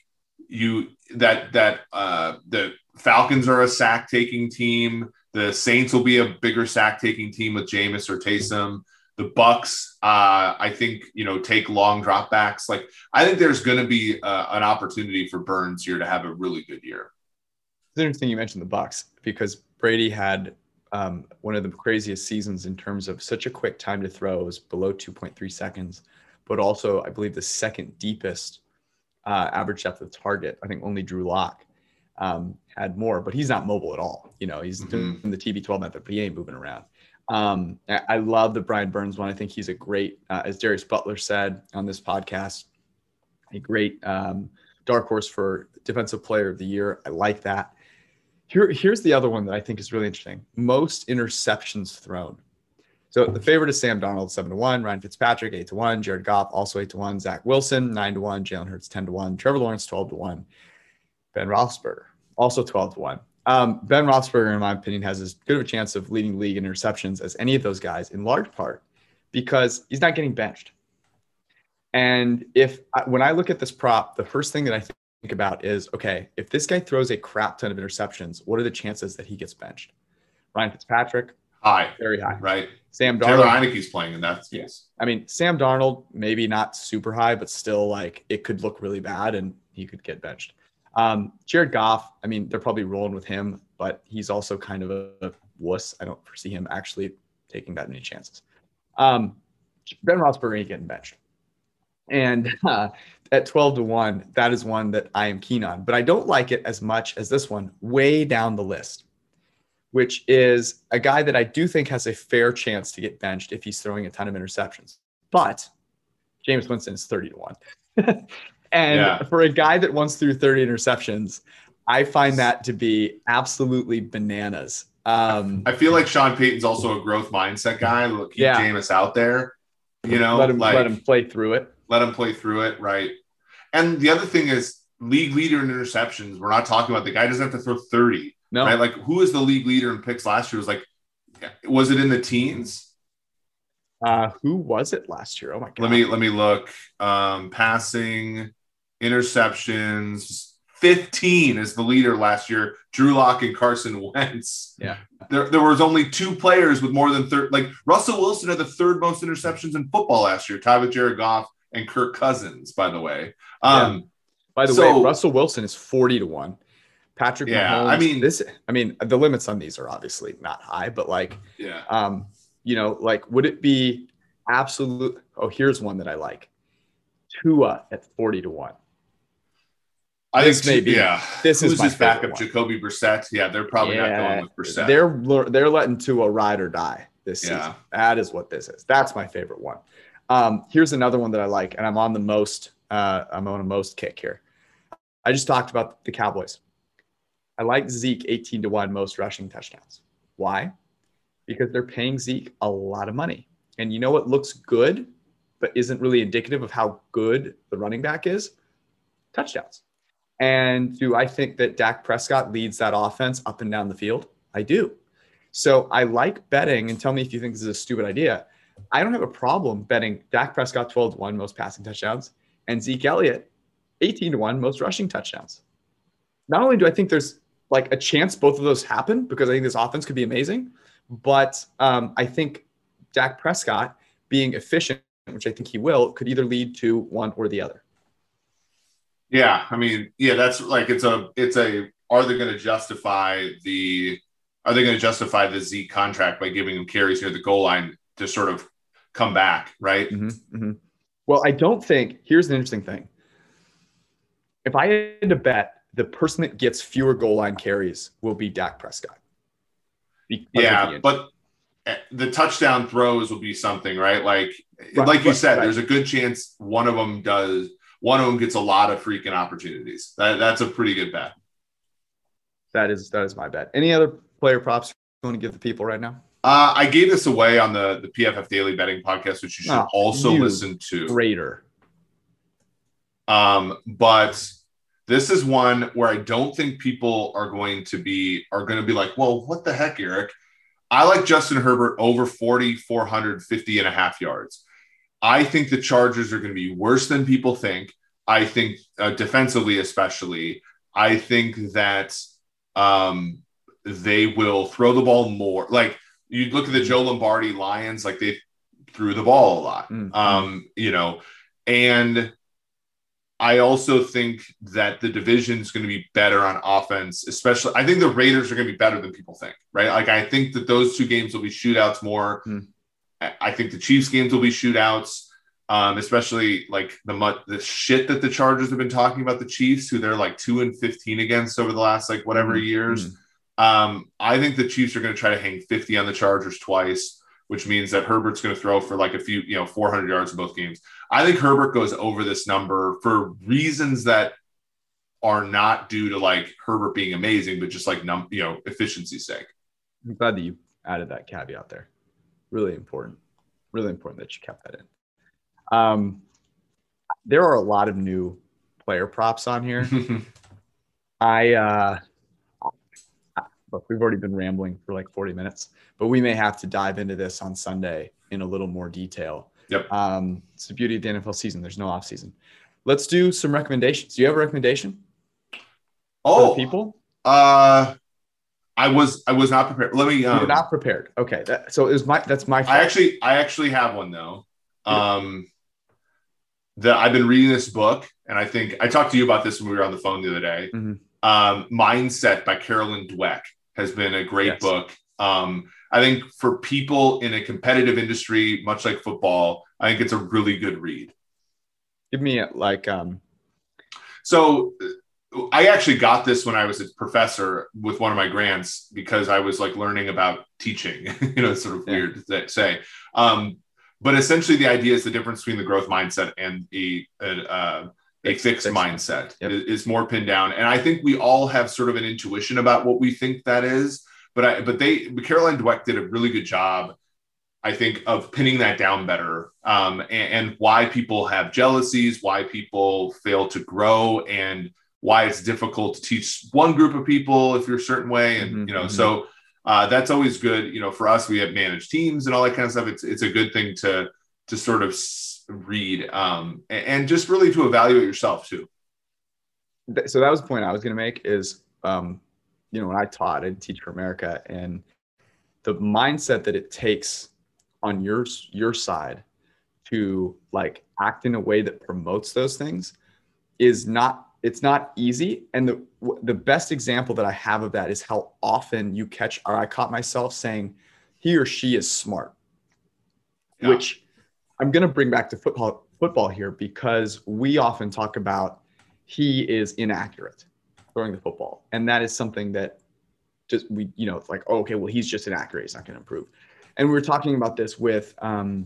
B: you that that uh, the Falcons are a sack taking team. The Saints will be a bigger sack taking team with Jameis or Taysom the Bucks, uh, I think you know take long dropbacks. Like I think there's going to be uh, an opportunity for Burns here to have a really good year.
A: It's interesting you mentioned the Bucks because Brady had um, one of the craziest seasons in terms of such a quick time to throw was below 2.3 seconds, but also I believe the second deepest uh, average depth of target. I think only Drew Lock um, had more, but he's not mobile at all. You know, he's mm-hmm. doing the TB12 method, but he ain't moving around. Um, I love the Brian Burns one. I think he's a great, uh, as Darius Butler said on this podcast, a great um, dark horse for defensive player of the year. I like that. Here, here's the other one that I think is really interesting. Most interceptions thrown. So the favorite is Sam Darnold, seven to one. Ryan Fitzpatrick, eight to one. Jared Goff, also eight to one. Zach Wilson, nine to one. Jalen Hurts, ten to one. Trevor Lawrence, twelve to one. Ben Roethlisberger, also twelve to one. Um, ben Roethlisberger, in my opinion, has as good of a chance of leading league in interceptions as any of those guys, in large part because he's not getting benched. And if when I look at this prop, the first thing that I think about is, okay, if this guy throws a crap ton of interceptions, what are the chances that he gets benched? Ryan Fitzpatrick,
B: high,
A: very high,
B: right?
A: Sam
B: Darnold, Taylor Heinicke's playing in that.
A: Yes, I mean Sam Darnold, maybe not super high, but still like it could look really bad and he could get benched. Um, Jared Goff, I mean, they're probably rolling with him, but he's also kind of a, a wuss. I don't foresee him actually taking that many chances. Um, ben Roethlisberger ain't getting benched. And *laughs* uh, at 12 to 1, that is one that I am keen on, but I don't like it as much as this one, way down the list, which is a guy that I do think has a fair chance to get benched if he's throwing a ton of interceptions. But Jameis Winston is 30 to 1. *laughs* And yeah. for a guy that once threw 30 interceptions, I find that to be absolutely bananas. Um,
B: I feel like Sean Payton's also a growth mindset guy. Look, keep yeah. Jameis out there. You know,
A: let him
B: like,
A: let him play through it.
B: Let him play through it, right? And the other thing is league leader in interceptions. We're not talking about the guy doesn't have to throw 30. No, right? Like who is the league leader in picks last year? It was like, was it in the teens?
A: Uh, who was it last year? Oh my god.
B: Let me let me look. Um, passing interceptions. 15 is the leader last year. Drew Lock and Carson Wentz.
A: Yeah.
B: There, there was only two players with more than third. Like Russell Wilson had the third most interceptions in football last year, tied with Jared Goff and Kirk Cousins, by the way. Um, yeah.
A: By the so, way, Russell Wilson is 40 to 1. Patrick yeah, Mahomes, I mean, this, I mean, the limits on these are obviously not high, but like,
B: yeah,
A: um, you know, like, would it be absolute? Oh, here's one that I like Tua at 40 to 1.
B: I
A: This
B: think,
A: maybe
B: yeah.
A: this is
B: Who's
A: my
B: his backup?
A: one.
B: Jacoby Brissett. Yeah, they're probably not going with Brissett.
A: They're they're letting Tua ride or die this season. That is what this is. That's my favorite one. Um, here's another one that I like, and I'm on the most. Uh, I'm on a most kick here. I just talked about the Cowboys. I like Zeke 18 to one most rushing touchdowns. Why? Because they're paying Zeke a lot of money, and you know what looks good, but isn't really indicative of how good the running back is. Touchdowns. And do I think that Dak Prescott leads that offense up and down the field? I do. So I like betting, and tell me if you think this is a stupid idea. I don't have a problem betting Dak Prescott 12 to 1 most passing touchdowns and Zeke Elliott 18 to 1 most rushing touchdowns. Not only do I think there's like a chance both of those happen because I think this offense could be amazing, but um, I think Dak Prescott being efficient, which I think he will, could either lead to one or the other.
B: Yeah, I mean, yeah, that's like it's a it's a are they going to justify the are they going to justify the Z contract by giving him carries near the goal line to sort of come back, right?
A: Mm-hmm, Well, I don't think. Here's an interesting thing. If I had to bet, the person that gets fewer goal line carries will be Dak Prescott.
B: Yeah, but eh, the touchdown throws will be something, right? Like
A: Right,
B: like you
A: right,
B: said,
A: right.
B: there's a good chance one of them does one of them gets a lot of freaking opportunities. That, that's a pretty good bet.
A: that is that is my bet. Any other player props you want to give the people right now?
B: Uh, I gave this away on the the PFF Daily Betting podcast, which you should
A: Oh,
B: also
A: you
B: listen to.
A: Greater.
B: Um, but this is one where I don't think people are going to be are going to be like, well, what the heck, Eric? I like Justin Herbert over 40, 450 and a half yards. I think the Chargers are going to be worse than people think. I think uh, defensively, especially, I think that um, they will throw the ball more. Like you look at the Joe Lombardi Lions, like they threw the ball a lot.
A: Mm,
B: Um, you know, and I also think that the division is going to be better on offense, especially. I think the Raiders are going to be better than people think, right? Like, I think that those two games will be shootouts more.
A: Hmm.
B: I think the Chiefs games will be shootouts, um, especially like the the shit that the Chargers have been talking about the Chiefs, who they're like two and fifteen against over the last like whatever
A: Mhm.
B: years.
A: Mhm.
B: Um, I think the Chiefs are going to try to hang 50 on the Chargers twice, which means that Herbert's going to throw for like a few, you know, 400 yards in both games. I think Herbert goes over this number for reasons that are not due to like Herbert being amazing, but just like num, you know, efficiency sake.
A: I'm glad that you added that caveat there. Really important. Really important that you kept that in. Um, there are a lot of new player props on here. *laughs* I uh, look, we've already been rambling for like 40 minutes, but we may have to dive into this on Sunday in a little more detail.
B: Yep.
A: Um, it's the beauty of the NFL season. There's no off season. Let's do some recommendations. Do you have a recommendation
B: oh,
A: people?
B: uh, I was I was not prepared. Let me.
A: You're
B: Um,
A: not prepared. Okay. That, so it was my that's my fault.
B: I actually I actually have one though. Um, that I've been reading this book, and I think I talked to you about this when we were on the phone the other day.
A: Mhm.
B: Um, Mindset by Carolyn Dweck has been a great
A: Yes.
B: book. Um, I think for people in a competitive industry, much like football, I think it's a really good read.
A: Give me a, like um
B: So I actually got this when I was a professor with one of my grants because I was like learning about teaching. *laughs* you know, it's sort of
A: Yeah.
B: weird to say. Um, but essentially, the idea is the difference between the growth mindset and a, uh, a
A: Fixed-
B: mindset
A: Yep.
B: is, more pinned down. And I think we all have sort of an intuition about what we think that is. But I but they but Caroline Dweck did a really good job. I think of pinning that down better, um, and, and why people have jealousies, why people fail to grow, and why it's difficult to teach one group of people if you're a certain way, and
A: Mhm,
B: you know,
A: mhm.
B: so uh, that's always good. You know, for us, we have managed teams and all that kind of stuff. It's it's a good thing to to sort of read um, and, just really to evaluate yourself too.
A: so that was the point I was going to make is, um, you know, when I taught, and teach for America, and the mindset that it takes on your your side to like act in a way that promotes those things is not it's not easy and the the best example that i have of that is how often you catch or i caught myself saying he or she is smart
B: Yeah.
A: which i'm going to bring back to football football here because we often talk about he is inaccurate throwing the football, and that is something that just we you know it's like oh, okay, well he's just inaccurate, he's not going to improve. And we were talking about this with um,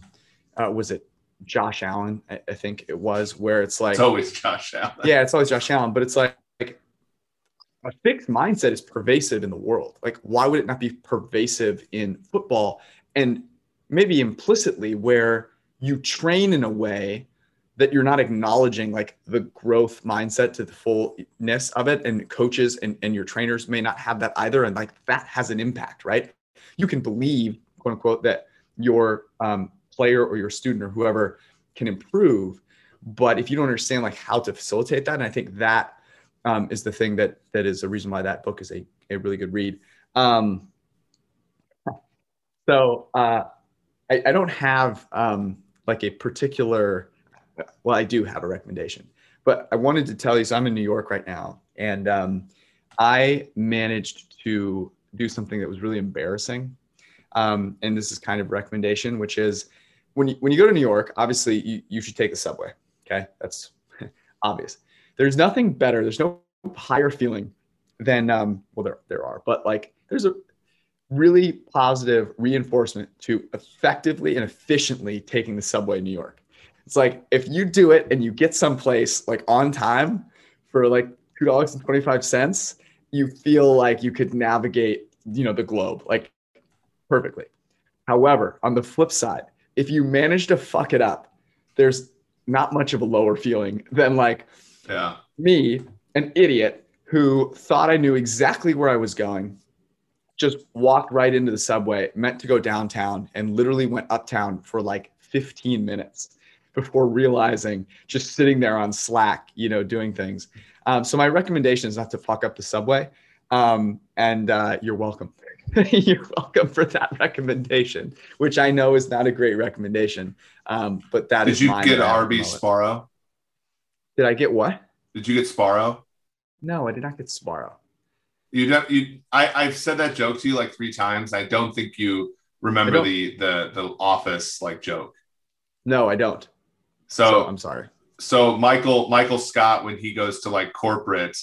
A: uh, was it Josh Allen? I, I, think it was where it's like
B: it's always Josh Allen.
A: Yeah, it's always Josh Allen, but it's like, like a fixed mindset is pervasive in the world. Like, why would it not be pervasive in football? And maybe implicitly, where you train in a way that you're not acknowledging like the growth mindset to the fullness of it and coaches and, and your trainers may not have that either and like that has an impact right? You can believe quote unquote that your um, player or your student or whoever can improve but if you don't understand like how to facilitate that and i think that um, is the thing that that is the reason why that book is a, a really good read. Um, so uh, I, I, don't have um, like a particular well i do have a recommendation but i wanted to tell you so i'm in new york right now and um, i managed to do something that was really embarrassing um, and this is kind of recommendation which is when you, when you go to new york obviously you, you should take the subway okay? That's *laughs* obvious. There's nothing better there's no higher feeling than um, well there, there are but like there's a really positive reinforcement to effectively and efficiently taking the subway in new york it's like if you do it and you get someplace like on time for like two dollars and twenty five cents, you feel like you could navigate, you know, the globe like perfectly. However, on the flip side, if you manage to fuck it up, there's not much of a lower feeling than like
B: yeah.
A: me, an idiot who thought I knew exactly where I was going, just walked right into the subway, meant to go downtown, and literally went uptown for like 15 minutes before realizing just sitting there on Slack, you know, doing things. Um, so my recommendation is not to fuck up the subway. Um, and uh, you're welcome. *laughs* you're welcome for that recommendation, which I know is not a great recommendation. Um, but that
B: Did
A: is
B: you get Arby's Sbarro?
A: Did I get what?
B: Did you get Sbarro?
A: No, I did not get Sbarro.
B: You don't. You. I. I've said that joke to you like three times. I don't think you remember the the the office like joke.
A: No, I don't.
B: So, so
A: I'm sorry.
B: So Michael Michael Scott, when he goes to like corporate,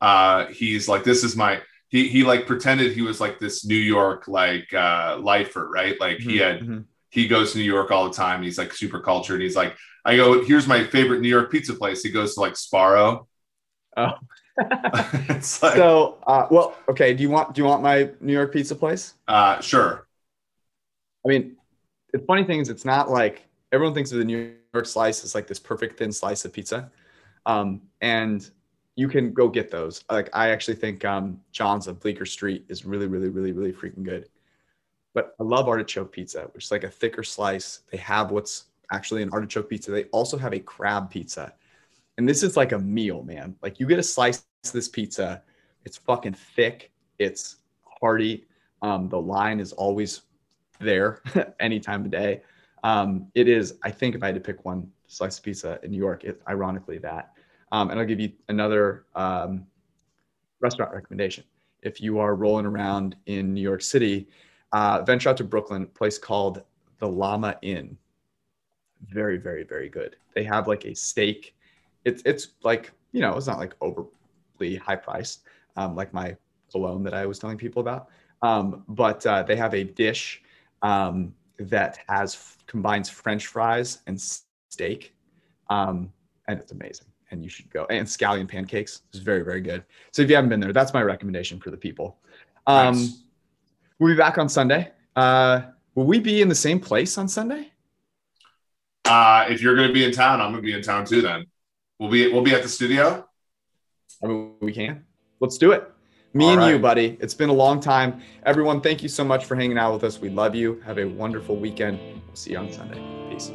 B: uh, he's like, this is my he he like pretended he was like this New York like uh lifer, right? Like mm-hmm, he had mm-hmm. he goes to New York all the time. He's like super cultured. He's like, I go, here's my favorite New York pizza place. He goes to like Sbarro.
A: Oh. *laughs* like, so uh, well, okay. Do you want do you want my New York pizza place?
B: Uh sure.
A: I mean, the funny thing is it's not like everyone thinks of the New York slice as like this perfect thin slice of pizza. Um, and you can go get those. Like I actually think um, John's of Bleecker Street is really, really, really, really freaking good. But I love artichoke pizza, which is like a thicker slice. They have what's actually an artichoke pizza. They also have a crab pizza. And this is like a meal, man. Like you get a slice of this pizza, it's fucking thick, it's hearty. Um, the line is always there *laughs* any time of day. Um, it is, I think, if I had to pick one slice of pizza in New York, it's ironically that. Um, and I'll give you another um, restaurant recommendation. If you are rolling around in New York City, uh, venture out to Brooklyn, a place called the Llama Inn. Very, very, very good. They have like a steak. It's it's like you know, it's not like overly high priced, um, like my cologne that I was telling people about. Um, but uh, they have a dish um, that has combines French fries and steak, um, and it's amazing. And you should go. And scallion pancakes is very very good. So if you haven't been there, that's my recommendation for the people. Um, nice. We'll be back on Sunday. Uh, will we be in the same place on Sunday?
B: Uh, if you're going to be in town, I'm going to be in town too. Then we'll be we'll be at the studio.
A: I mean, we can. Let's do it. Me All and right. you, buddy. It's been a long time. Everyone, thank you so much for hanging out with us. We love you. Have a wonderful weekend. We'll see you on Sunday. Peace.